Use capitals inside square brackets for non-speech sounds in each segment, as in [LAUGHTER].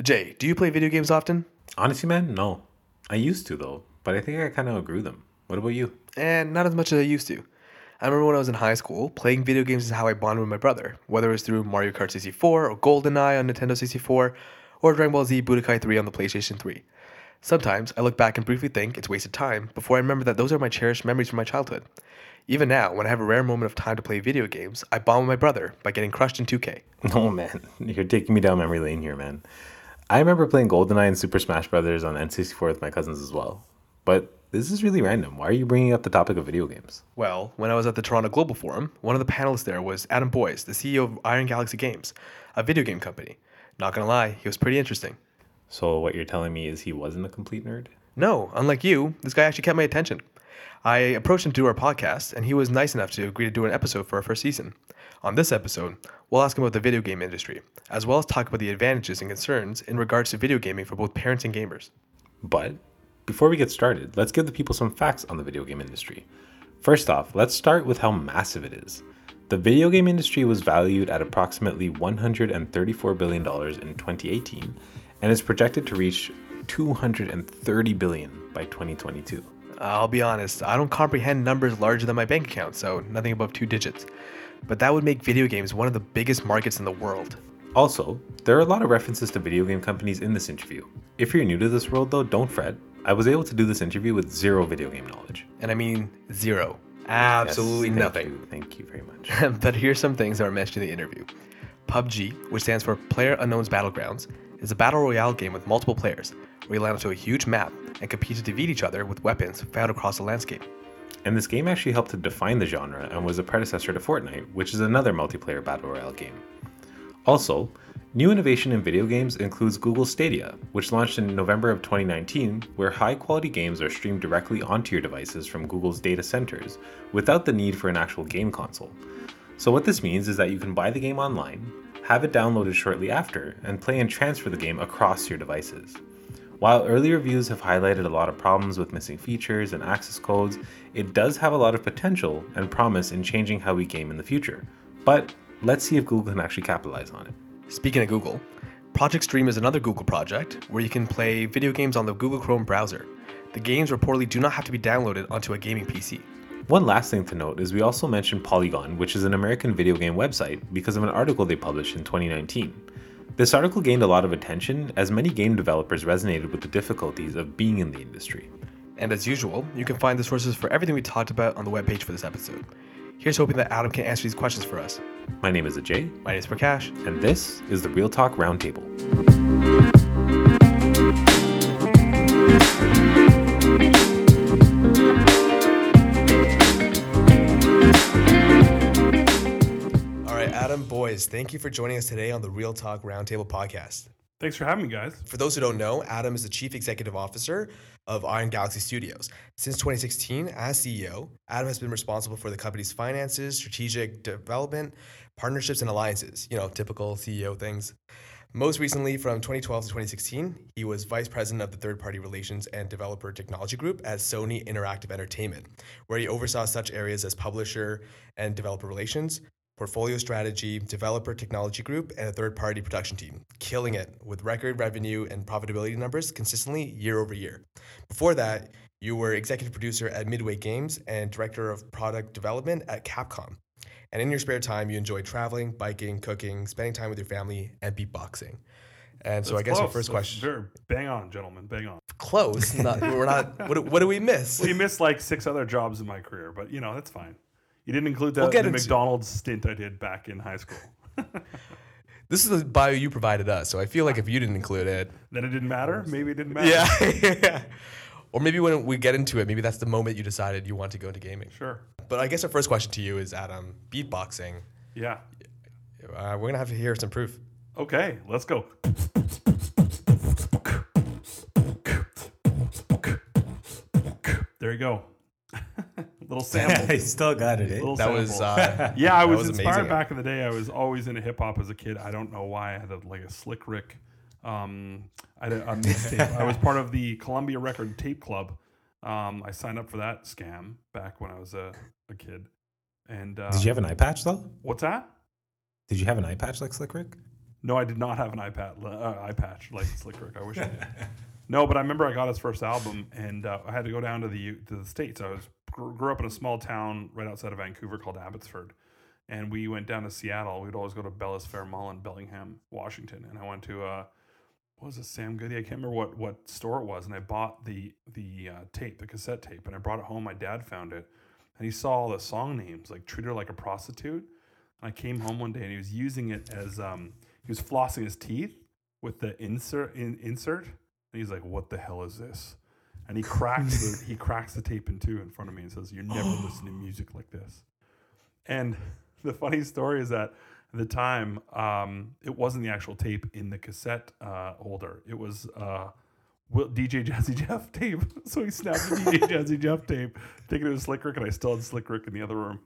Jay, do you play video games often? Honestly, man, no. I used to though, but I think I kind of outgrew them. What about you? And not as much as I used to. I remember when I was in high school, playing video games is how I bonded with my brother, whether it was through Mario Kart 64 or GoldenEye on Nintendo 64 or Dragon Ball Z Budokai 3 on the PlayStation 3. Sometimes I look back and briefly think it's wasted time before I remember that those are my cherished memories from my childhood. Even now, when I have a rare moment of time to play video games, I bond with my brother by getting crushed in 2K. [LAUGHS] Oh man, you're taking me down memory lane here, man. I remember playing GoldenEye and Super Smash Brothers on N64 with my cousins as well. But this is really random. Why are you bringing up the topic of video games? Well, when I was at the Toronto Global Forum, one of the panelists there was Adam Boyes, the CEO of Iron Galaxy Games, a video game company. Not gonna lie, he was pretty interesting. So what you're telling me is he wasn't a complete nerd? No, unlike you, this guy actually kept my attention. I approached him to do our podcast, and he was nice enough to agree to do an episode for our first season. On this episode, we'll ask him about the video game industry, as well as talk about the advantages and concerns in regards to video gaming for both parents and gamers. But before we get started, let's give the people some facts on the video game industry. First off, let's start with how massive it is. The video game industry was valued at approximately $134 billion in 2018 and is projected to reach 230 billion by 2022. I'll be honest, I don't comprehend numbers larger than my bank account, so nothing above two digits. But that would make video games one of the biggest markets in the world. Also, there are a lot of references to video game companies in this interview. If you're new to this world though, don't fret. I was able to do this interview with zero video game knowledge. And I mean zero. Absolutely Yes, thank nothing. you, Thank you very much. [LAUGHS] but here's some things that are mentioned in the interview. PUBG, which stands for Player Unknown's Battlegrounds, is a battle royale game with multiple players, where you land onto a huge map and compete to defeat each other with weapons found across the landscape. And this game actually helped to define the genre and was a predecessor to Fortnite, which is another multiplayer battle royale game. Also, new innovation in video games includes Google Stadia, which launched in November of 2019, where high quality games are streamed directly onto your devices from Google's data centers without the need for an actual game console. So, what this means is that you can buy the game online, have it downloaded shortly after, and play and transfer the game across your devices. While early reviews have highlighted a lot of problems with missing features and access codes, it does have a lot of potential and promise in changing how we game in the future. But let's see if Google can actually capitalize on it. Speaking of Google, Project Stream is another Google project where you can play video games on the Google Chrome browser. The games reportedly do not have to be downloaded onto a gaming PC. One last thing to note is we also mentioned Polygon, which is an American video game website, because of an article they published in 2019. This article gained a lot of attention as many game developers resonated with the difficulties of being in the industry. And as usual, you can find the sources for everything we talked about on the webpage for this episode. Here's hoping that Adam can answer these questions for us. My name is Ajay, My name is Prakash. and this is the Real Talk Roundtable. All right, Adam Boyes, thank you for joining us today on the Real Talk Roundtable podcast. Thanks for having me, guys. For those who don't know, Adam is the Chief Executive Officer of Iron Galaxy Studios. Since 2016, as CEO, Adam has been responsible for the company's finances, strategic development, partnerships, and alliances. You know, typical CEO things. Most recently, from 2012 to 2016, he was Vice President of the Third Party Relations and Developer Technology Group at Sony Interactive Entertainment, where he oversaw such areas as publisher and developer relations, portfolio strategy, developer technology group, and a third party production team, killing it with record revenue and profitability numbers consistently year over year. Before that, you were executive producer at Midway Games and director of product development at Capcom. And in your spare time, you enjoy traveling, biking, cooking, spending time with your family, and beatboxing. And so I guess Close. first That's question. Very bang on, gentlemen. Bang on. Close. Not, we're not. What, what do we miss? [LAUGHS] We missed like six other jobs in my career, but you know that's fine. You didn't include the, We'll get the into- McDonald's stint I did back in high school. [LAUGHS] This is the bio you provided us, so I feel like if you didn't include it, Then it didn't matter. Maybe it didn't matter. yeah. [LAUGHS] or maybe when we get into it, maybe that's the moment you decided you want to go into gaming. Sure. But I guess our first question to you is, Adam, beatboxing. Yeah. Uh, we're gonna have to hear some proof. Okay. Let's go. There you go. Little [LAUGHS] sample. I still got it, eh? Little That was uh, [LAUGHS] Yeah, I was, was inspired amazing. back in the day. I was always into hip hop as a kid. I don't know why. I had a, like a Slick Rick. Um, I had a, a mixtape. I was part of the Columbia Record Tape Club. Um, I signed up for that scam back when I was a, a kid. And uh, Did you have an eye patch though? what's that? Did you have an eye patch like Slick Rick? No, I did not have an iPad uh, eye patch like Slick Rick. I wish I did. [LAUGHS] No, but I remember I got his first album, and uh, I had to go down to the to the states. I was grew up in a small town right outside of Vancouver called Abbotsford, and we went down to Seattle. We'd always go to Bellis Fair Mall in Bellingham, Washington, and I went to uh, what was it, Sam Goody? I can't remember what what store it was, and I bought the the uh, tape, the cassette tape, and I brought it home. My dad found it, and he saw all the song names, like "Treat Her Like a Prostitute." And I came home one day, and he was using it as um, he was flossing his teeth with the insert in, insert, and he's like, "What the hell is this?" And he cracks the he cracks the tape in two in front of me and says, "You're never listen to music like this." And [LAUGHS] the funny story is that at the time, um, it wasn't the actual tape in the cassette uh, holder. It was uh, Will- DJ Jazzy [LAUGHS] Jeff tape. [LAUGHS] So he snapped the DJ Jazzy Jeff tape, taking it to Slick Rick, and I still had Slick Rick in the other room.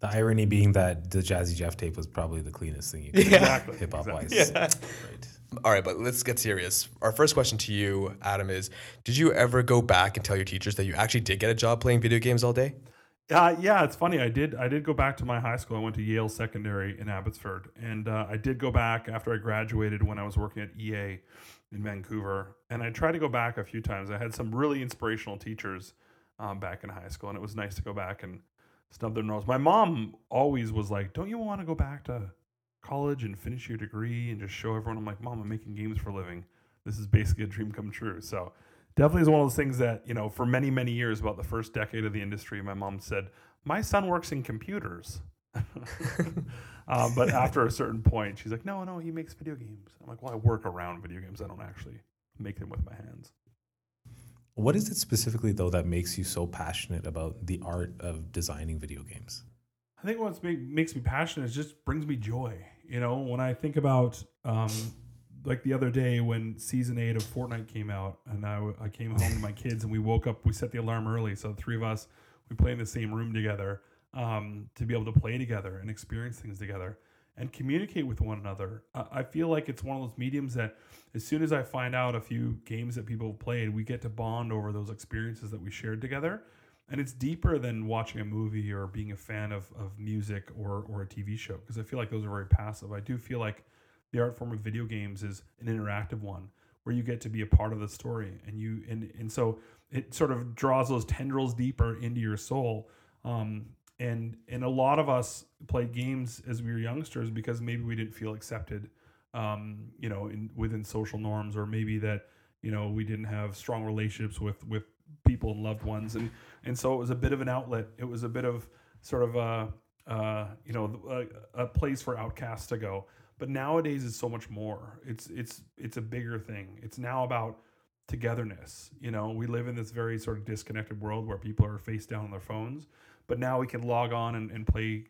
The irony being that the Jazzy Jeff tape was probably the cleanest thing you could Exactly. hip hop wise. exactly. Right. All right, but let's get serious. Our first question to you, Adam, is Did you ever go back and tell your teachers that you actually did get a job playing video games all day? Uh, yeah, it's funny. I did. I did go back to my high school. I went to Yale Secondary in Abbotsford, and uh, I did go back after I graduated when I was working at EA in Vancouver. And I tried to go back a few times. I had some really inspirational teachers um, back in high school, and it was nice to go back and snub their nose. My mom always was like, "Don't you want to go back to college and finish your degree and just show everyone?" I'm like, "Mom, I'm making games for a living. This is basically a dream come true." So definitely is one of those things that you know for many many years about the first decade of the industry my mom said my son works in computers um, [LAUGHS] but [LAUGHS] after a certain point she's like no no he makes video games i'm like well i work around video games i don't actually make them with my hands What is it specifically though that makes you so passionate about the art of designing video games? I think what make, makes me passionate is just brings me joy. You know, when I think about um, like the other day when season eight of Fortnite came out, and I, w- I came home to my [LAUGHS] kids and we woke up, we set the alarm early, so the three of us we play in the same room together um, to be able to play together and experience things together and communicate with one another. I, I feel like it's one of those mediums that as soon as I find out a few games that people have played, we get to bond over those experiences that we shared together and it's deeper than watching a movie or being a fan of, of music or, or a TV show because I feel like those are very passive. I do feel like the art form of video games is an interactive one where you get to be a part of the story and you and and so it sort of draws those tendrils deeper into your soul. Um, and and a lot of us played games as we were youngsters because maybe we didn't feel accepted, um, you know, in within social norms, or maybe that you know we didn't have strong relationships with with people and loved ones, and and so it was a bit of an outlet. It was a bit of sort of a uh, you know a, a place for outcasts to go. But nowadays it's so much more. It's it's it's a bigger thing. It's now about togetherness. You know, we live in this very sort of disconnected world where people are face down on their phones, but now we can log on and, and play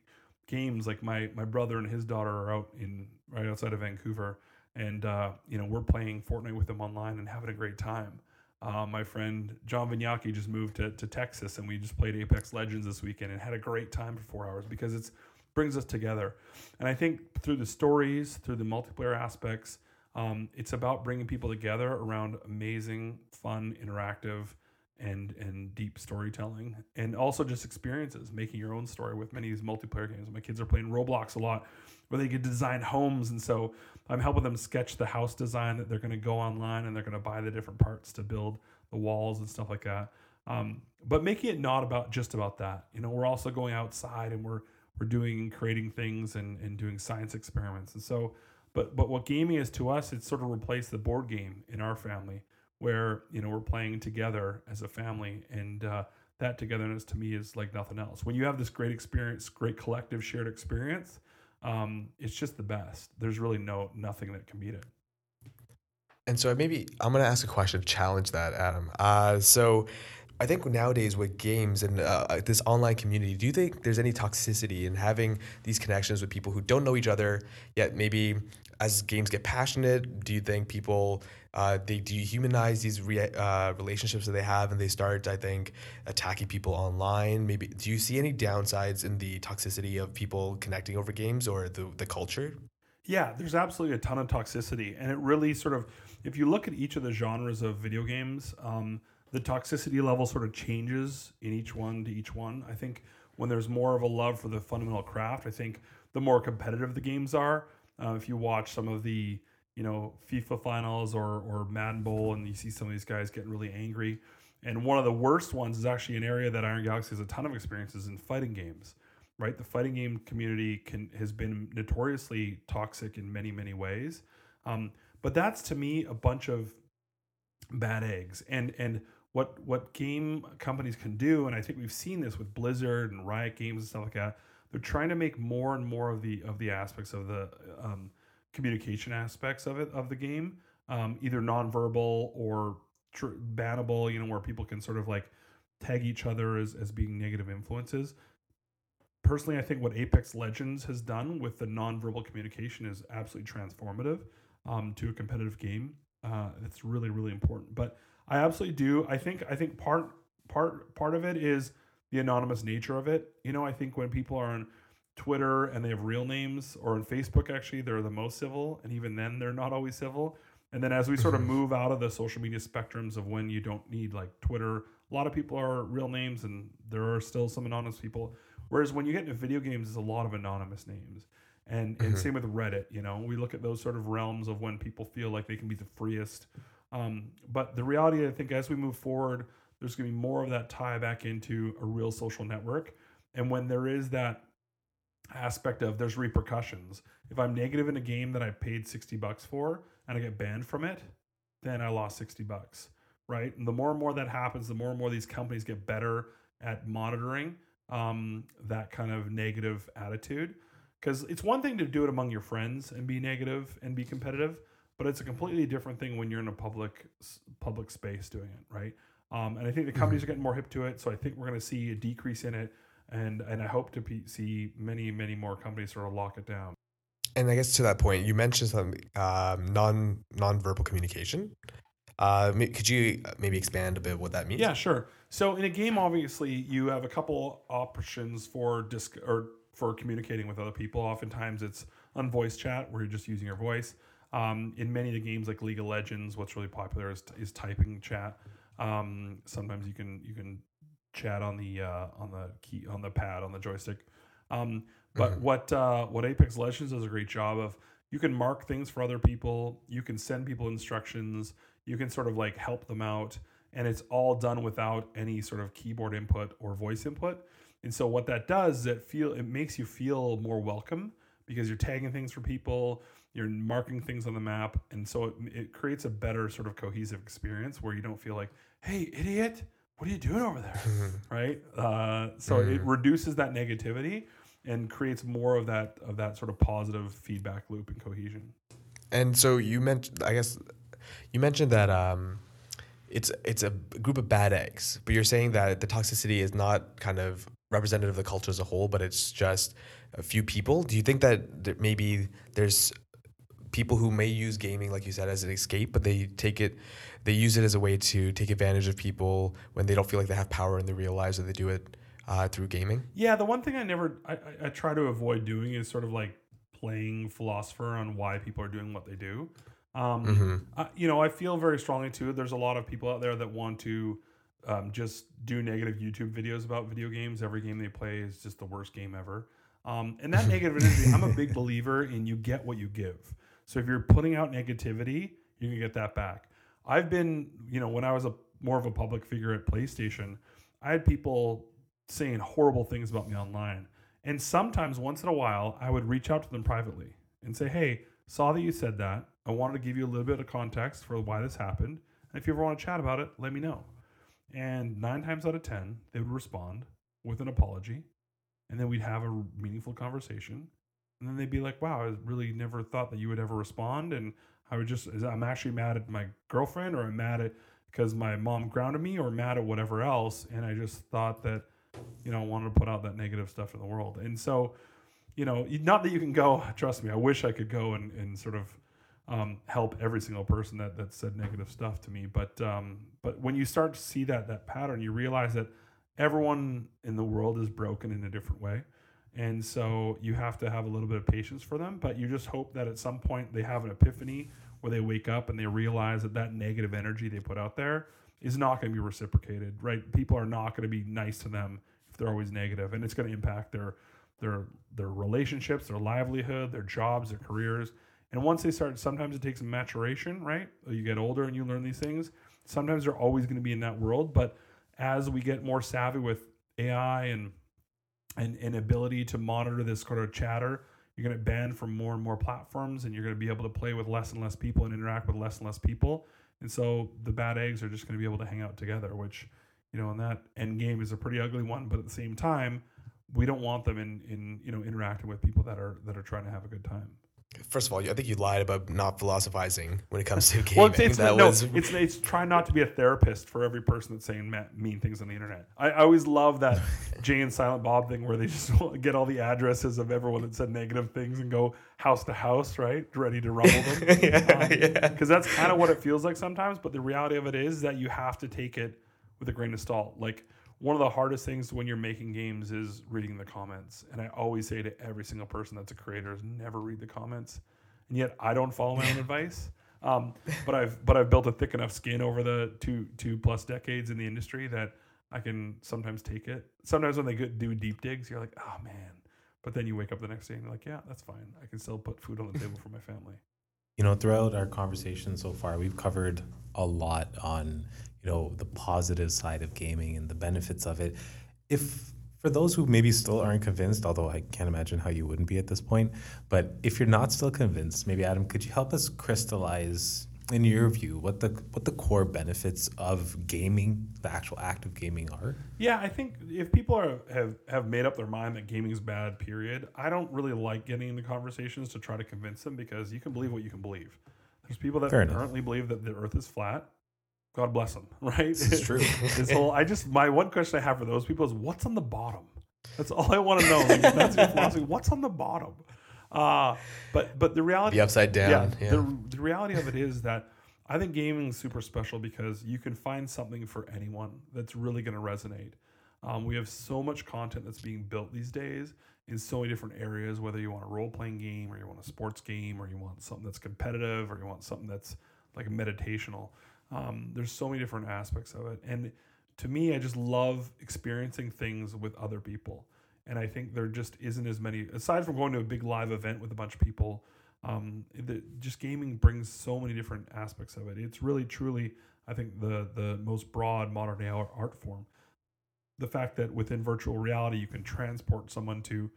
games. Like my my brother and his daughter are out in right outside of Vancouver, and uh, you know we're playing Fortnite with them online and having a great time. Uh, my friend John Vignocchi just moved to, to Texas, and we just played Apex Legends this weekend and had a great time for four hours because it's brings us together. And I think through the stories, through the multiplayer aspects, um, it's about bringing people together around amazing, fun, interactive, and and deep storytelling, and also just experiences, making your own story with many of these multiplayer games. My kids are playing Roblox a lot, where they to design homes, and so I'm helping them sketch the house design that they're going to go online and they're going to buy the different parts to build the walls and stuff like that. Um, but making it not about just about that. You know, we're also going outside and we're we're doing creating things and, and doing science experiments. And so, but but what gaming is to us, it's sort of replaced the board game in our family, where you know we're playing together as a family, and uh, that togetherness to me is like nothing else. When you have this great experience, great collective shared experience, um, it's just the best. There's really no nothing that can beat it. And so maybe I'm gonna ask a question, challenge that, Adam. Uh, so I think nowadays with games and uh, this online community, do you think there's any toxicity in having these connections with people who don't know each other yet? Maybe as games get passionate, do you think people uh, they dehumanize these re- uh, relationships that they have and they start, I think, attacking people online? Maybe do you see any downsides in the toxicity of people connecting over games or the the culture? Yeah, there's absolutely a ton of toxicity, and it really sort of, if you look at each of the genres of video games, um, the toxicity level sort of changes in each one to each one. I think when there's more of a love for the fundamental craft, I think the more competitive the games are, Uh, if you watch some of the you know FIFA finals or or Madden Bowl, and you see some of these guys getting really angry. And one of the worst ones is actually an area that Iron Galaxy has a ton of experiences in fighting games. Right, the fighting game community can has been notoriously toxic in many many ways. Um, but that's to me a bunch of bad eggs. And and what what game companies can do, and I think we've seen this with Blizzard and Riot Games and stuff like that. They're trying to make more and more of the of the aspects of the um, communication aspects of it of the game, um, either nonverbal or tr- bannable. You know, where people can sort of like tag each other as as being negative influences. Personally, I think what Apex Legends has done with the nonverbal communication is absolutely transformative um, to a competitive game. Uh, it's really really important. But I absolutely do. I think I think part part part of it is the anonymous nature of it. You know, I think when people are on Twitter and they have real names, or on Facebook actually, they're the most civil, and even then they're not always civil. And then as we sort of Mm-hmm. move out of the social media spectrums of when you don't need like Twitter, a lot of people are real names, and there are still some anonymous people. Whereas when you get into video games, there's a lot of anonymous names. And, and Mhm. same with Reddit, you know, we look at those sort of realms of when people feel like they can be the freest. Um, but the reality, I think, as we move forward, there's going to be more of that tie back into a real social network. And when there is that aspect of there's repercussions, if I'm negative in a game that I paid 60 bucks for and I get banned from it, then I lost 60 bucks, right? And the more and more that happens, the more and more these companies get better at monitoring um, that kind of negative attitude. Because it's one thing to do it among your friends and be negative and be competitive, but it's a completely different thing when you're in a public public space doing it, right? Um, and I think the companies are getting more hip to it, so I think we're going to see a decrease in it, and and I hope to see many many more companies sort of lock it down. And I guess to that point, you mentioned some um, non non-verbal communication. Uh, could you uh, maybe expand a bit what that means? Yeah, sure. So in a game, obviously, you have a couple options for disc or for communicating with other people. Oftentimes, it's on voice chat where you're just using your voice. Um, in many of the games, like League of Legends, what's really popular is, is typing chat. Um, sometimes you can you can chat on the uh, on the key on the pad on the joystick. Um, but Mhm. what uh, what Apex Legends does a great job of, you can mark things for other people. You can send people instructions. You can sort of like help them out and it's all done without any sort of keyboard input or voice input. And so what that does is it feel it makes you feel more welcome because you're tagging things for people, you're marking things on the map, and so it, it creates a better sort of cohesive experience where you don't feel like, "Hey, idiot, what are you doing over there?" [LAUGHS] right? Uh, so it reduces that negativity and creates more of that of that sort of positive feedback loop and cohesion. And so you mentioned, I guess, you mentioned that um, it's it's a group of bad eggs, but you're saying that the toxicity is not kind of representative of the culture as a whole, but it's just a few people. Do you think that there, maybe there's people who may use gaming, like you said, as an escape, but they take it, they use it as a way to take advantage of people when they don't feel like they have power in their real lives, or they do it uh, through gaming? Yeah, the one thing I never I, I, try to avoid doing is sort of like playing philosopher on why people are doing what they do. Um, Mhm. I, you know, I feel very strongly too. There's a lot of people out there that want to um, just do negative YouTube videos about video games. Every game they play is just the worst game ever. Um, and that [LAUGHS] negative energy, I'm a big believer in you get what you give. So if you're putting out negativity, you can get that back. I've been, you know, when I was a more of a public figure at PlayStation, I had people saying horrible things about me online. And sometimes, once in a while, I would reach out to them privately and say, Hey, saw that you said that. I wanted to give you a little bit of context for why this happened. And if you ever want to chat about it, let me know. And nine times out of 10, they would respond with an apology. And then we'd have a meaningful conversation. And then they'd be like, wow, I really never thought that you would ever respond. And I would just, I'm actually mad at my girlfriend or I'm mad at because my mom grounded me or mad at whatever else. And I just thought that, you know, I wanted to put out that negative stuff in the world. And so, you know, not that you can go, trust me, I wish I could go and, and sort of um, help every single person that, that said negative stuff to me. But, um, but when you start to see that, that pattern, you realize that everyone in the world is broken in a different way. And so you have to have a little bit of patience for them, but you just hope that at some point they have an epiphany where they wake up and they realize that that negative energy they put out there is not going to be reciprocated, right? People are not going to be nice to them if they're always negative, and it's going to impact their their their relationships, their livelihood, their jobs, their careers. And once they start, sometimes it takes maturation, right? You get older and you learn these things. Sometimes they're always going to be in that world, but as we get more savvy with AI and and ability to monitor this sort of chatter, you're going to ban from more and more platforms, and you're going to be able to play with less and less people and interact with less and less people. And so the bad eggs are just going to be able to hang out together, which, you know, and that end game is a pretty ugly one. But at the same time, we don't want them in in you know interacting with people that are that are trying to have a good time. First of all, I think you lied about not philosophizing when it comes to [LAUGHS] gaming. Well, it's, it's no, was it's it's try not to be a therapist for every person that's saying mean things on the internet. I, I always love that [LAUGHS] Jay and Silent Bob thing where they just [LAUGHS] get all the addresses of everyone that said negative things and go house to house, right, ready to rumble them. yeah, yeah. Because that's kind of what it feels like sometimes. But the reality of it is that you have to take it with a grain of salt. Like one of the hardest things when you're making games is reading the comments. And I always say to every single person that's a creator is never read the comments. And yet I don't follow my own [LAUGHS] advice. Um, but I've but I've built a thick enough skin over the two two plus decades in the industry that I can sometimes take it. Sometimes when they get, do deep digs, you're like, oh man. But then you wake up the next day and you're like, yeah, that's fine. I can still put food on the table for my family. You know, throughout our conversation so far, we've covered a lot on, you know, the positive side of gaming and the benefits of it. If for those who maybe still aren't convinced, although I can't imagine how you wouldn't be at this point, but if you're not still convinced, maybe Adam, could you help us crystallize in your view what the what the core benefits of gaming, the actual act of gaming are? Yeah, I think if people are have have made up their mind that gaming is bad, period, I don't really like getting into conversations to try to convince them because you can believe what you can believe. There's people that Fair enough. currently believe that the Earth is flat. God bless them, [LAUGHS] right? It's true. [LAUGHS] this whole I just my one question I have for those people is what's on the bottom. That's all I want to know. Like, that's your philosophy. [LAUGHS] What's on the bottom? Uh, but but the reality the upside down. Yeah, the, the reality of it is that I think gaming is super special because you can find something for anyone that's really going to resonate. Um, we have so much content that's being built these days in so many different areas, whether you want a role playing game or you want a sports game or you want something that's competitive or you want something that's like meditational. Um, there's so many different aspects of it. And to me, I just love experiencing things with other people. And I think there just isn't as many, aside from going to a big live event with a bunch of people, um, the, just gaming brings so many different aspects of it. It's really, truly, I think, the, the most broad modern day art art form. The fact that within virtual reality, you can transport someone to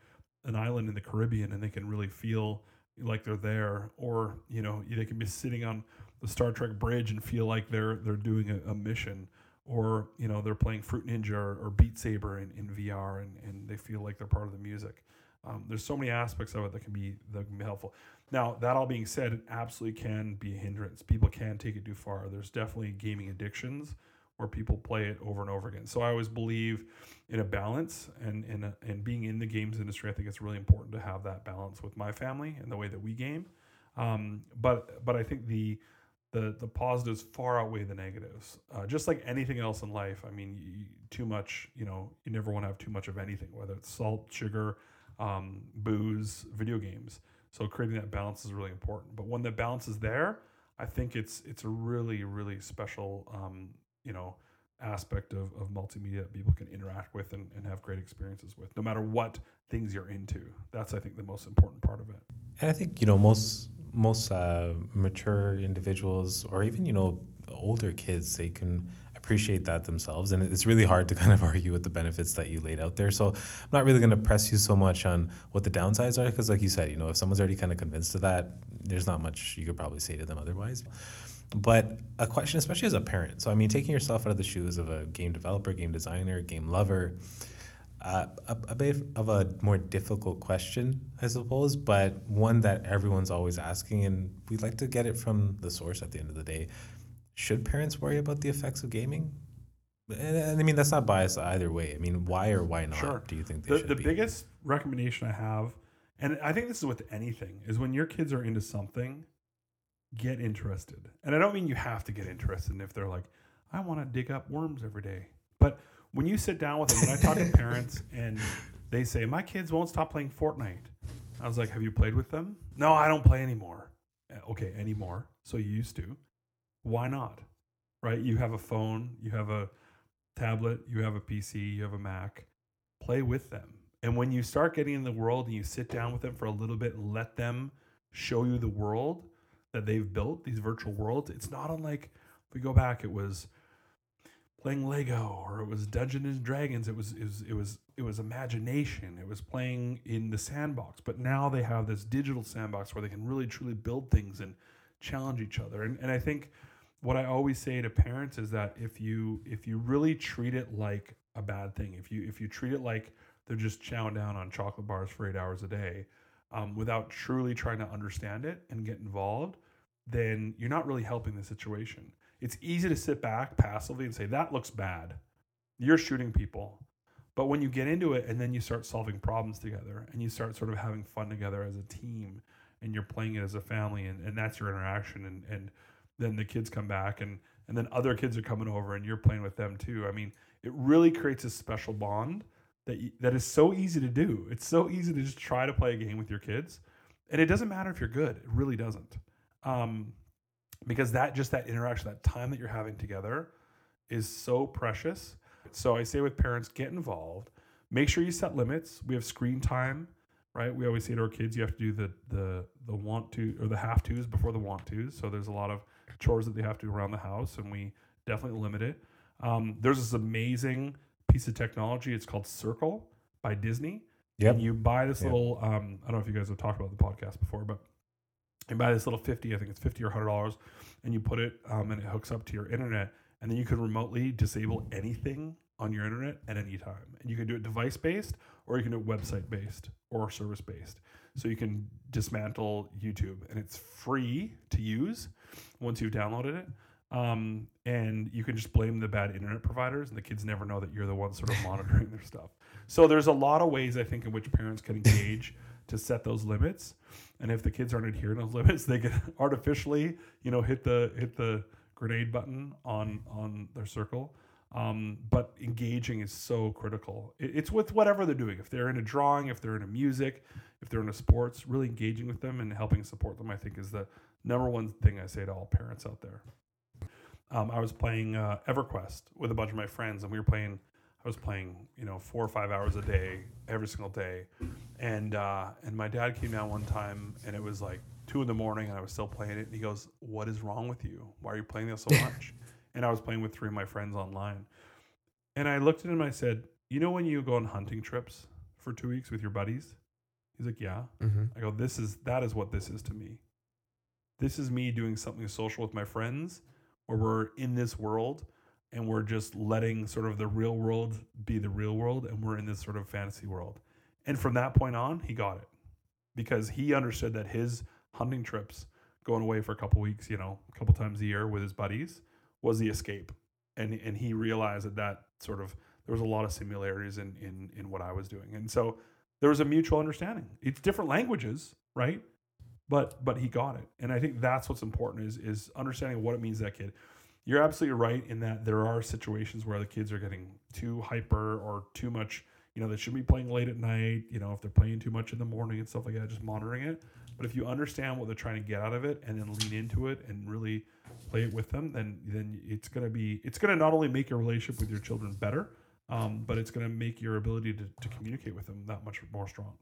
an island in the Caribbean and they can really feel like they're there, or you know, they can be sitting on the Star Trek bridge and feel like they're they're doing a, a mission, or you know, they're playing Fruit Ninja or, or Beat Saber in, in VR and, and they feel like they're part of the music. Um, there's so many aspects of it that can be that can be helpful. Now, that all being said, it absolutely can be a hindrance. People can take it too far. There's definitely gaming addictions where people play it over and over again. So I always believe in a balance and in a, and being in the games industry. I think it's really important to have that balance with my family and the way that we game. Um, but but I think the the the positives far outweigh the negatives. Uh, just like anything else in life, I mean, you, too much, you know, you never want to have too much of anything, whether it's salt, sugar, um, booze, video games. So creating that balance is really important. But when the balance is there, I think it's it's a really really special um, you know aspect of, of multimedia that people can interact with and, and have great experiences with, no matter what things you're into. That's I think the most important part of it. And I think you know most most uh, mature individuals, or even you know older kids, they can appreciate that themselves, and it's really hard to [LAUGHS] kind of argue with the benefits that you laid out there. So I'm not really going to press you so much on what the downsides are, because like you said, you know, if someone's already kind of convinced of that, there's not much you could probably say to them otherwise. But a question, especially as a parent, so I mean, taking yourself out of the shoes of a game developer, game designer, game lover. Uh, a, a bit of a more difficult question, I suppose, but one that everyone's always asking, and we'd like to get it from the source at the end of the day. Should parents worry about the effects of gaming? And, and I mean, that's not biased either way. I mean, why or why not Sure. do you think they The, should the be? biggest recommendation I have, and I think this is with anything, is when your kids are into something, get interested. And I don't mean you have to get interested if they're like, I want to dig up worms every day. But when you sit down with them, when I talk to [LAUGHS] parents and they say, My kids won't stop playing Fortnite, I was like, Have you played with them? No, I don't play anymore. "Uh, Okay, anymore. So you used to. Why not? Right? You have a phone, you have a tablet, you have a PC, you have a Mac. Play with them And when you start getting in the world and you sit down with them for a little bit and let them show you the world that they've built, these virtual worlds, it's not unlike if we go back, it was playing Lego or it was Dungeons and Dragons. It was it was it was it was imagination. It was playing in the sandbox. But now they have this digital sandbox where they can really truly build things and challenge each other. And and I think what I always say to parents is that if you if you really treat it like a bad thing, if you if you treat it like they're just chowing down on chocolate bars for eight hours a day, um, without truly trying to understand it and get involved, then you're not really helping the situation. It's easy to sit back passively and say, that looks bad. You're shooting people. But when you get into it and then you start solving problems together and you start sort of having fun together as a team and you're playing it as a family and, and that's your interaction and, and then the kids come back and, and then other kids are coming over and you're playing with them too. I mean, it really creates a special bond that, that is so easy to do. It's so easy to just try to play a game with your kids. And it doesn't matter if you're good. It really doesn't. Um, because that just that interaction, that time that you're having together is so precious. So I say with parents, get involved. Make sure you set limits. We have screen time, right? We always say to our kids, you have to do the the the want to or the have tos before the want tos. So there's a lot of chores that they have to do around the house, and we definitely limit it. Um, there's this amazing piece of technology. It's called Circle by Disney. Yep. And you buy this Yep. little. Um, I don't know if you guys have talked about the podcast before, but you buy this little 50 i think it's 50 or 100 dollars and you put it um, and it hooks up to your internet and then you can remotely disable anything on your internet at any time and you can do it device based or you can do it website based or service based so you can dismantle youtube and it's free to use once you've downloaded it um, and you can just blame the bad internet providers and the kids never know that you're the one sort of monitoring their stuff. [LAUGHS] So there's a lot of ways i think in which parents can engage to set those limits. And if the kids aren't adhering to those limits they can [LAUGHS] artificially you know hit the hit the grenade button on on their circle. Um, but engaging is so critical. It, it's with whatever they're doing. If they're into drawing if they're into music if they're into sports really engaging with them and helping support them i think is the number one thing i say to all parents out there um, i was playing uh, everquest with a bunch of my friends and we were playing i was playing you know four or five hours a day every single day and uh, and my dad came down one time and it was like two in the morning and I was still playing it and he goes, "What is wrong with you? Why are you playing this so [LAUGHS] much?" and I was playing with three of my friends online, and I looked at him and I said, "You know when you go on hunting trips for two weeks with your buddies?" He's like, "Yeah." hmm I go, "This is that is what this is to me. This is me doing something social with my friends, where we're in this world." And we're just letting sort of the real world be the real world, and we're in this sort of fantasy world. And from that point on, he got it because he understood that his hunting trips, going away for a couple weeks, you know, a couple times a year with his buddies, was the escape. And and he realized that that sort of there was a lot of similarities in in in what I was doing. And so there was a mutual understanding. It's different languages, right? But but he got it. And I think that's what's important is is understanding what it means to that kid. You're absolutely right in that there are situations where the kids are getting too hyper or too much you know, they should be playing late at night, you know, if they're playing too much in the morning and stuff like that, just monitoring it. But if you understand what they're trying to get out of it and then lean into it and really play it with them, then then it's gonna be it's gonna not only make your relationship with your children better, um, but it's gonna make your ability to, to communicate with them that much more strong.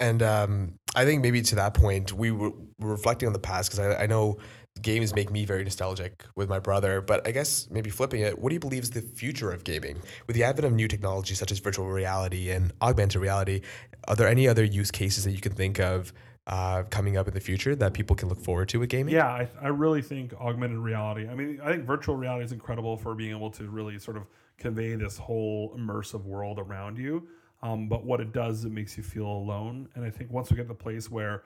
And um, I think maybe to that point, we were, reflecting on the past because I, I know games make me very nostalgic with my brother. But I guess maybe flipping it, what do you believe is the future of gaming? With the advent of new technology such as virtual reality and augmented reality, are there any other use cases that you can think of uh, coming up in the future that people can look forward to with gaming? Yeah, I, I really think augmented reality. I mean, I think virtual reality is incredible for being able to really sort of convey this whole immersive world around you. Um, but what it does, it makes you feel alone. And I think once we get to the place where,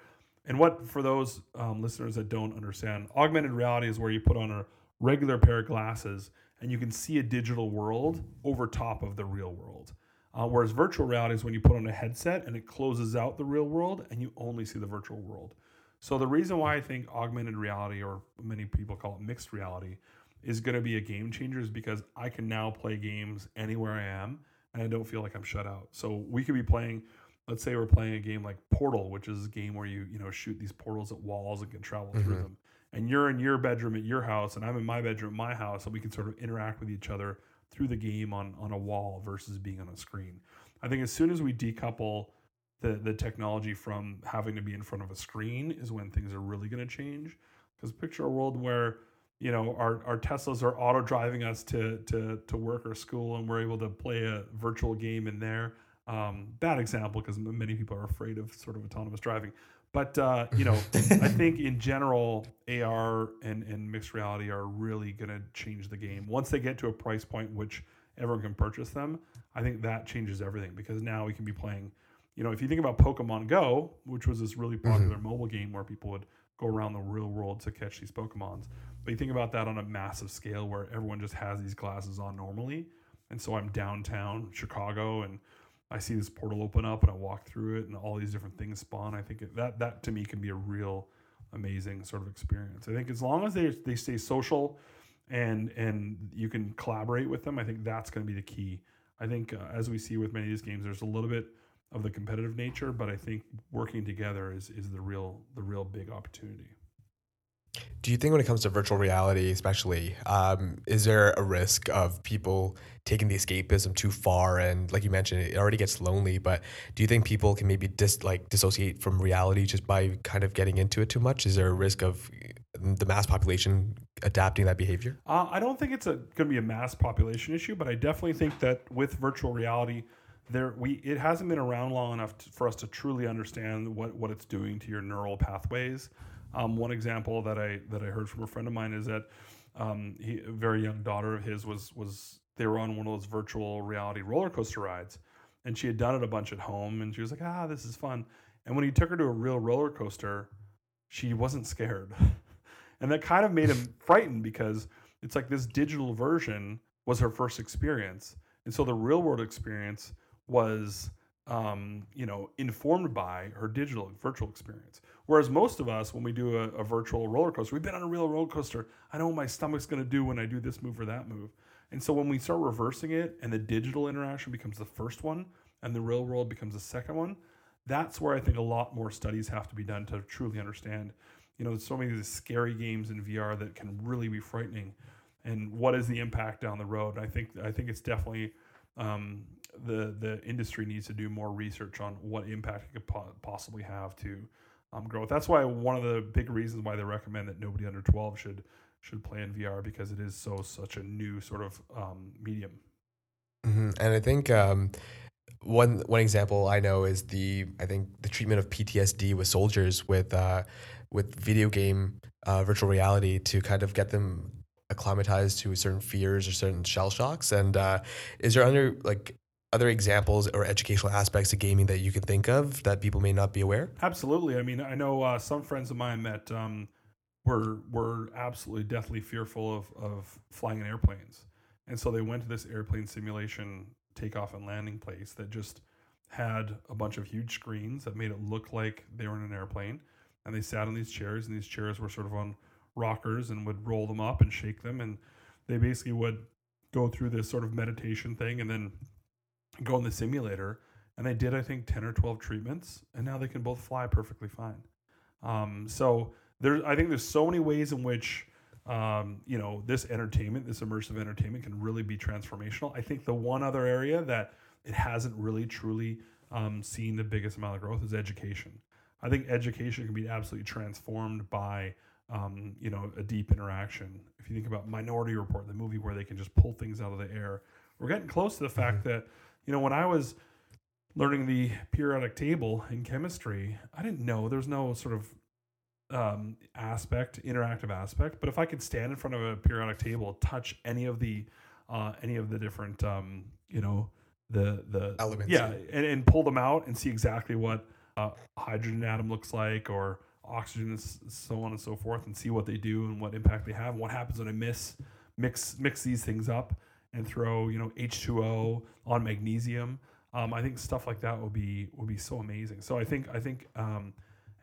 and what for those um, listeners that don't understand, augmented reality is where you put on a regular pair of glasses and you can see a digital world over top of the real world. Uh, whereas virtual reality is when you put on a headset and it closes out the real world and you only see the virtual world. So the reason why I think augmented reality, or many people call it mixed reality, is going to be a game changer is because I can now play games anywhere I am and I don't feel like I'm shut out. So we could be playing, let's say we're playing a game like Portal, which is a game where you you know shoot these portals at walls and can travel through Mhm. them. And you're in your bedroom at your house, and I'm in my bedroom at my house, and we can sort of interact with each other through the game on on a wall versus being on a screen. I think as soon as we decouple the the technology from having to be in front of a screen is when things are really going to change. Because picture a world where you know our, our Teslas are auto driving us to to to work or school, and we're able to play a virtual game in there. Um, bad example because many people are afraid of sort of autonomous driving. But uh, you know, I [LAUGHS] think in general, AR and, and mixed reality are really going to change the game. Once they get to a price point which everyone can purchase them, I think that changes everything because now we can be playing. You know, if you think about Pokemon Go, which was this really popular mm-hmm. mobile game where people would go around the real world to catch these Pokemons, but you think about that on a massive scale where everyone just has these glasses on normally, and so I'm downtown Chicago and I see this portal open up and I walk through it and all these different things spawn. I think that that to me can be a real amazing sort of experience. I think as long as they they stay social and and you can collaborate with them, I think that's going to be the key. I think uh, as we see with many of these games, there's a little bit of the competitive nature, but I think working together is is the real the real big opportunity. Do you think when it comes to virtual reality, especially, um, is there a risk of people taking the escapism too far? And like you mentioned, it already gets lonely. But do you think people can maybe dis like dissociate from reality just by kind of getting into it too much? Is there a risk of the mass population adapting that behavior? Uh, I don't think it's going to be a mass population issue, but I definitely think that with virtual reality, there we it hasn't been around long enough to, for us to truly understand what what it's doing to your neural pathways. Um, one example that I that I heard from a friend of mine is that um, he, a very young daughter of his was was they were on one of those virtual reality roller coaster rides, and she had done it a bunch at home, and she was like, ah, this is fun. And when he took her to a real roller coaster, she wasn't scared, [LAUGHS] and that kind of made him [LAUGHS] frightened because it's like this digital version was her first experience, and so the real world experience was um, you know, informed by her digital virtual experience. Whereas most of us, when we do a, a virtual roller coaster, we've been on a real roller coaster. I know what my stomach's going to do when I do this move or that move. And so when we start reversing it and the digital interaction becomes the first one and the real world becomes the second one, that's where I think a lot more studies have to be done to truly understand. You know, there's so many of these scary games in VR that can really be frightening. And what is the impact down the road? I think I think it's definitely um, the the industry needs to do more research on what impact it could po- possibly have to um, growth. That's why one of the big reasons why they recommend that nobody under 12 should should play in VR because it is so such a new sort of um, medium. Mm-hmm. And I think um, one one example I know is the I think the treatment of PTSD with soldiers with uh, with video game uh, virtual reality to kind of get them acclimatized to certain fears or certain shell shocks. And uh, is there under like other examples or educational aspects of gaming that you can think of that people may not be aware? Absolutely. I mean, I know uh, some friends of mine that um, were were absolutely deathly fearful of of flying in airplanes, and so they went to this airplane simulation takeoff and landing place that just had a bunch of huge screens that made it look like they were in an airplane, and they sat in these chairs, and these chairs were sort of on rockers and would roll them up and shake them, and they basically would go through this sort of meditation thing, and then go in the simulator, and they did I think ten or twelve treatments, and now they can both fly perfectly fine. Um, so there, I think there's so many ways in which um, you know this entertainment, this immersive entertainment, can really be transformational. I think the one other area that it hasn't really truly um, seen the biggest amount of growth is education. I think education can be absolutely transformed by um, you know a deep interaction. If you think about Minority Report, the movie where they can just pull things out of the air, we're getting close to the fact mm-hmm. that you know, when I was learning the periodic table in chemistry, I didn't know there's no sort of um, aspect, interactive aspect. But if I could stand in front of a periodic table, touch any of the uh, any of the different, um, you know, the the elements, yeah, and, and pull them out and see exactly what a hydrogen atom looks like, or oxygen, and so on and so forth, and see what they do and what impact they have, and what happens when I miss mix mix these things up and throw you know H2O on magnesium. Um, I think stuff like that will be would be so amazing. So I think I think um,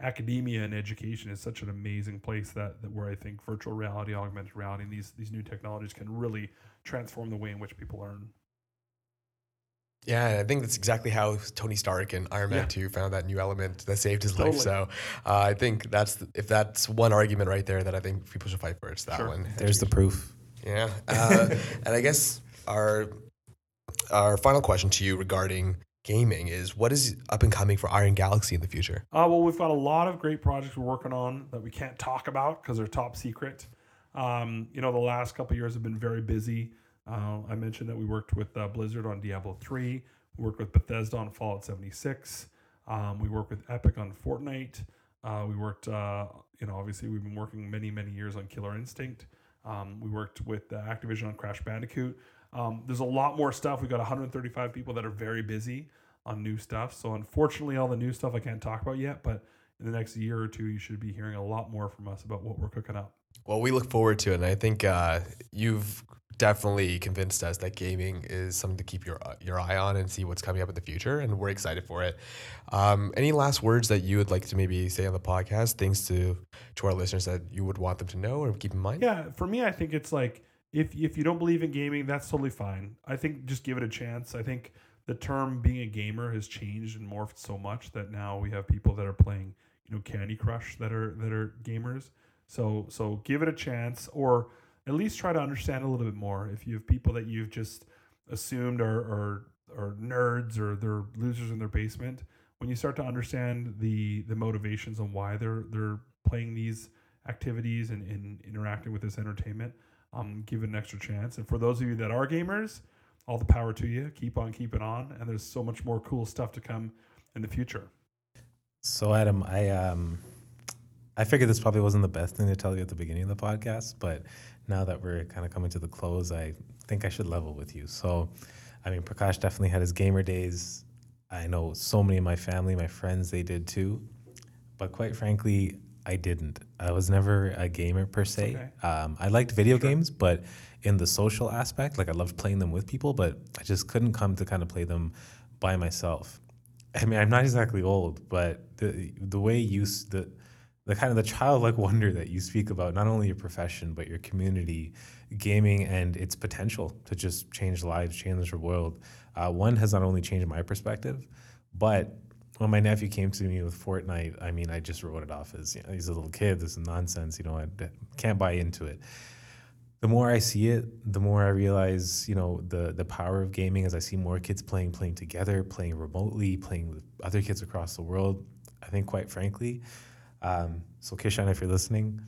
academia and education is such an amazing place that, that where I think virtual reality, augmented reality, and these these new technologies can really transform the way in which people learn. Yeah, I think that's exactly how Tony Stark and Iron Man yeah. 2 found that new element that saved his totally. life. So uh, I think that's the, if that's one argument right there that I think people should fight for, it's that sure. one. There's the proof. Yeah, uh, [LAUGHS] and I guess our our final question to you regarding gaming is what is up and coming for Iron Galaxy in the future? Uh, well, we've got a lot of great projects we're working on that we can't talk about because they're top secret. Um, you know, the last couple years have been very busy. Uh, I mentioned that we worked with uh, Blizzard on Diablo 3. We worked with Bethesda on Fallout 76. Um, we worked with Epic on Fortnite. Uh, we worked, uh, you know, obviously we've been working many, many years on Killer Instinct. Um, we worked with Activision on Crash Bandicoot. Um, there's a lot more stuff. We've got 135 people that are very busy on new stuff. So unfortunately, all the new stuff I can't talk about yet, but in the next year or two, you should be hearing a lot more from us about what we're cooking up. Well, we look forward to it, and I think uh, you've definitely convinced us that gaming is something to keep your your eye on and see what's coming up in the future, and we're excited for it. Um, any last words that you would like to maybe say on the podcast? Things to to our listeners that you would want them to know or keep in mind? Yeah, for me, I think it's like if if you don't believe in gaming, that's totally fine. I think just give it a chance. I think the term being a gamer has changed and morphed so much that now we have people that are playing, you know, Candy Crush that are that are gamers. So so give it a chance or at least try to understand a little bit more. If you have people that you've just assumed are are, are nerds or they're losers in their basement, when you start to understand the the motivations and why they're they're playing these activities and, and interacting with this entertainment, um, give it an extra chance. And for those of you that are gamers, all the power to you. Keep on keeping on, and there's so much more cool stuff to come in the future. So Adam, I um I figured this probably wasn't the best thing to tell you at the beginning of the podcast, but now that we're kind of coming to the close, I think I should level with you. So, I mean, Prakash definitely had his gamer days. I know so many of my family, my friends, they did too. But quite frankly, I didn't. I was never a gamer per se. okay. Um, I liked video games, but in the social aspect, like I loved playing them with people, but I just couldn't come to kind of play them by myself. I mean, I'm not exactly old, but the the way you the the kind of the childlike [LAUGHS] wonder that you speak about not only your profession but your community, gaming, and its potential to just change lives, change the world. Uh, one has not only changed my perspective, but when my nephew came to me with Fortnite, I mean, I just wrote it off as you know, he's a little kid. This is nonsense. You know, i can't buy into it the more I see it, the more I realize, you know, the the power of gaming as I see more kids playing, playing together, playing remotely, playing with other kids across the world. I think, quite frankly, um, so Kishan, if you're listening,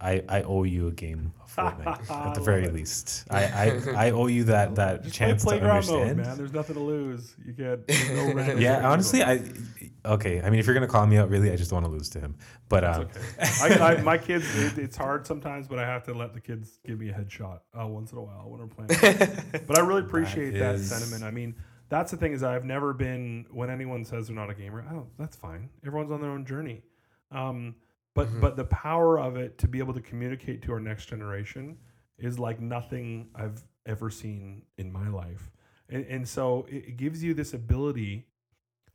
I, I owe you a game of Fortnite at the very it. [LAUGHS] least. I, I, I owe you that that Just chance play to playground understand. mode, man. There's nothing to lose. You get there's no [LAUGHS] yeah, honestly. I okay. I mean, if you're gonna call me out, really, I just don't want to lose to him. But um, okay. I, I, my kids, it, it's hard sometimes, but I have to let the kids give me a headshot uh, once in a while when we're playing. [LAUGHS] but I really appreciate that, is- sentiment. I mean, that's the thing is I've never been when anyone says they're not a gamer. I don't. That's fine. Everyone's on their own journey. Um, but Mm-hmm. but the power of it to be able to communicate to our next generation is like nothing I've ever seen in my life. And, and so it, it gives you this ability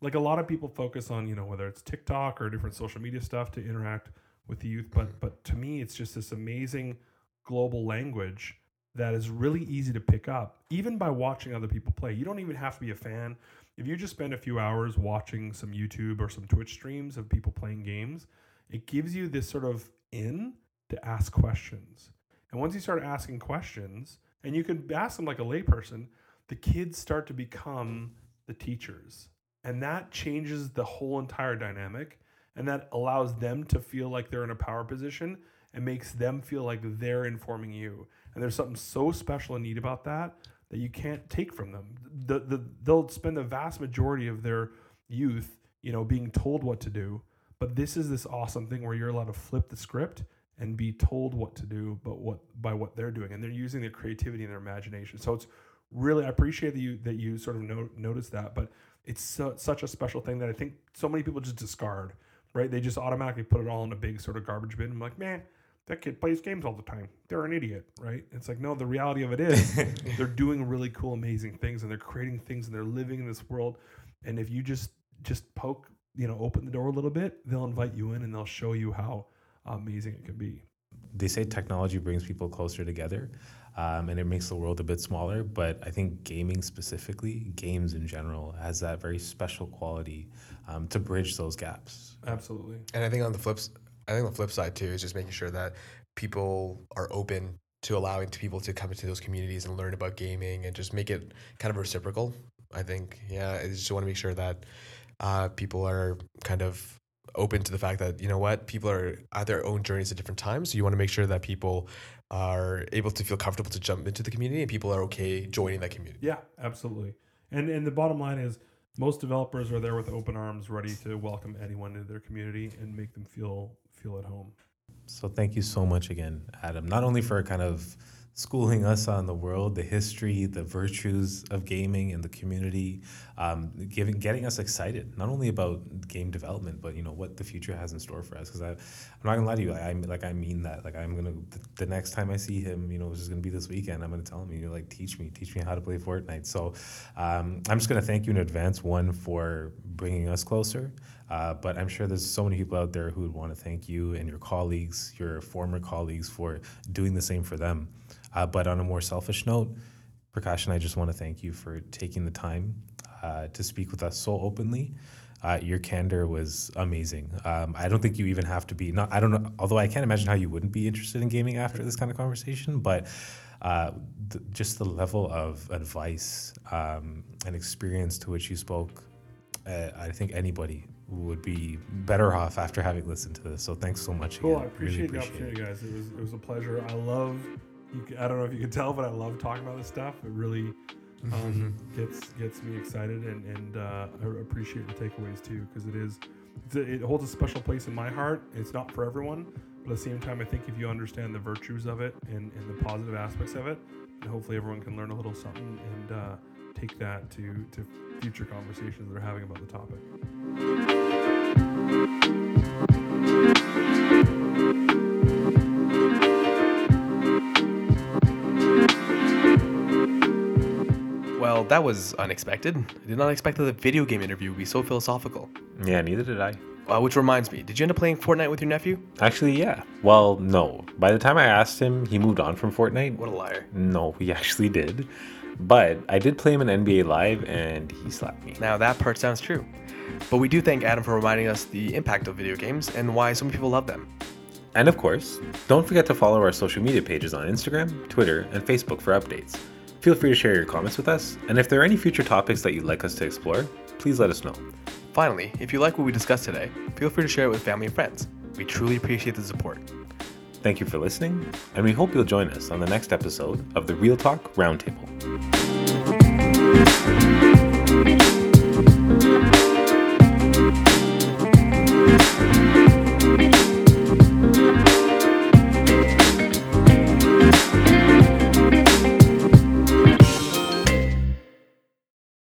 like a lot of people focus on you know whether it's tiktok or different social media stuff to interact with the youth but but to me it's just this amazing global language that is really easy to pick up even by watching other people play you don't even have to be a fan if you just spend a few hours watching some youtube or some twitch streams of people playing games it gives you this sort of in to ask questions. And once you start asking questions and you can ask them like a layperson the kids start to become the teachers. And that changes the whole entire dynamic and that allows them to feel like they're in a power position and makes them feel like they're informing you. And there's something so special and neat about that that you can't take from them the, the, they'll spend the vast majority of their youth you know being told what to do but this is this awesome thing where you're allowed to flip the script and be told what to do but what by what they're doing and they're using their creativity and their imagination so it's really i appreciate that you that you sort of no, notice that but it's so, such a special thing that I think so many people just discard, right? They just automatically put it all in a big sort of garbage bin. I'm like, man, that kid plays games all the time. They're an idiot, right? It's like, no, the reality of it is [LAUGHS] they're doing really cool, amazing things and they're creating things and they're living in this world. And if you just just poke, you know, open the door a little bit, they'll invite you in and they'll show you how amazing it can be. they say technology brings people closer together um, and it makes the world a bit smaller but i think gaming specifically games in general has that very special quality um, to bridge those gaps Absolutely. And I think on the flips, I think the flip side too is just making sure that people are open to allowing people to come into those communities and learn about gaming and just make it kind of reciprocal. I think. Yeah, I just want to make sure that uh, people are kind of open to the fact that you know what people are at their own journeys at different times. So you want to make sure that people are able to feel comfortable to jump into the community and people are okay joining that community. Yeah, absolutely. And and the bottom line is most developers are there with open arms, ready to welcome anyone into their community and make them feel feel at home. So thank you so much again, Adam. Not only for kind of schooling us on the world, the history, the virtues of gaming and the community, um, giving getting us excited not only about game development, but you know what the future has in store for us. Because I'm not gonna lie to you, I, am like I mean that. Like I'm gonna the, the next time I see him, you know, which is gonna be this weekend, I'm gonna tell him, you know, like teach me, teach me how to play Fortnite. So um, I'm just gonna thank you in advance, one for bringing us closer. Uh, but I'm sure there's so many people out there who would want to thank you and your colleagues, your former colleagues, for doing the same for them. Uh, but on a more selfish note, Prakash and I just want to thank you for taking the time uh, to speak with us so openly. Uh, your candor was amazing. Um, I don't think you even have to be not. I don't know. Although I can't imagine how you wouldn't be interested in gaming after this kind of conversation. But uh, th- just the level of advice um, and experience to which you spoke, uh, I think anybody would be better off after having listened to this. So thanks so much. Cool. Again. I appreciate, Really the opportunity, guys. It was it was a pleasure. I love. You, I don't know if you can tell, but I love talking about this stuff. It really um, gets gets me excited, and and uh, I appreciate the takeaways too, because it is it holds a special place in my heart. It's not for everyone, but at the same time, I think if you understand the virtues of it and, and the positive aspects of it, hopefully everyone can learn a little something and uh, take that to to future conversations that are having about the topic. That was unexpected. I did not expect that the video game interview would be so philosophical. Yeah, neither did I. Uh, which reminds me, did you end up playing Fortnite with your nephew? Actually, yeah. Well, no. By the time I asked him, he moved on from Fortnite. What a liar. No, he actually did. But I did play him in NBA Live and he slapped me. Now that part sounds true. But we do thank Adam for reminding us the impact of video games and why so many people love them. And of course, don't forget to follow our social media pages on Instagram, Twitter, and Facebook for updates. Feel free to share your comments with us, and if there are any future topics that you'd like us to explore, please let us know. Finally, if you like what we discussed today, feel free to share it with family and friends. We truly appreciate the support. Thank you for listening, and we hope you'll join us on the next episode of the Real Talk Roundtable.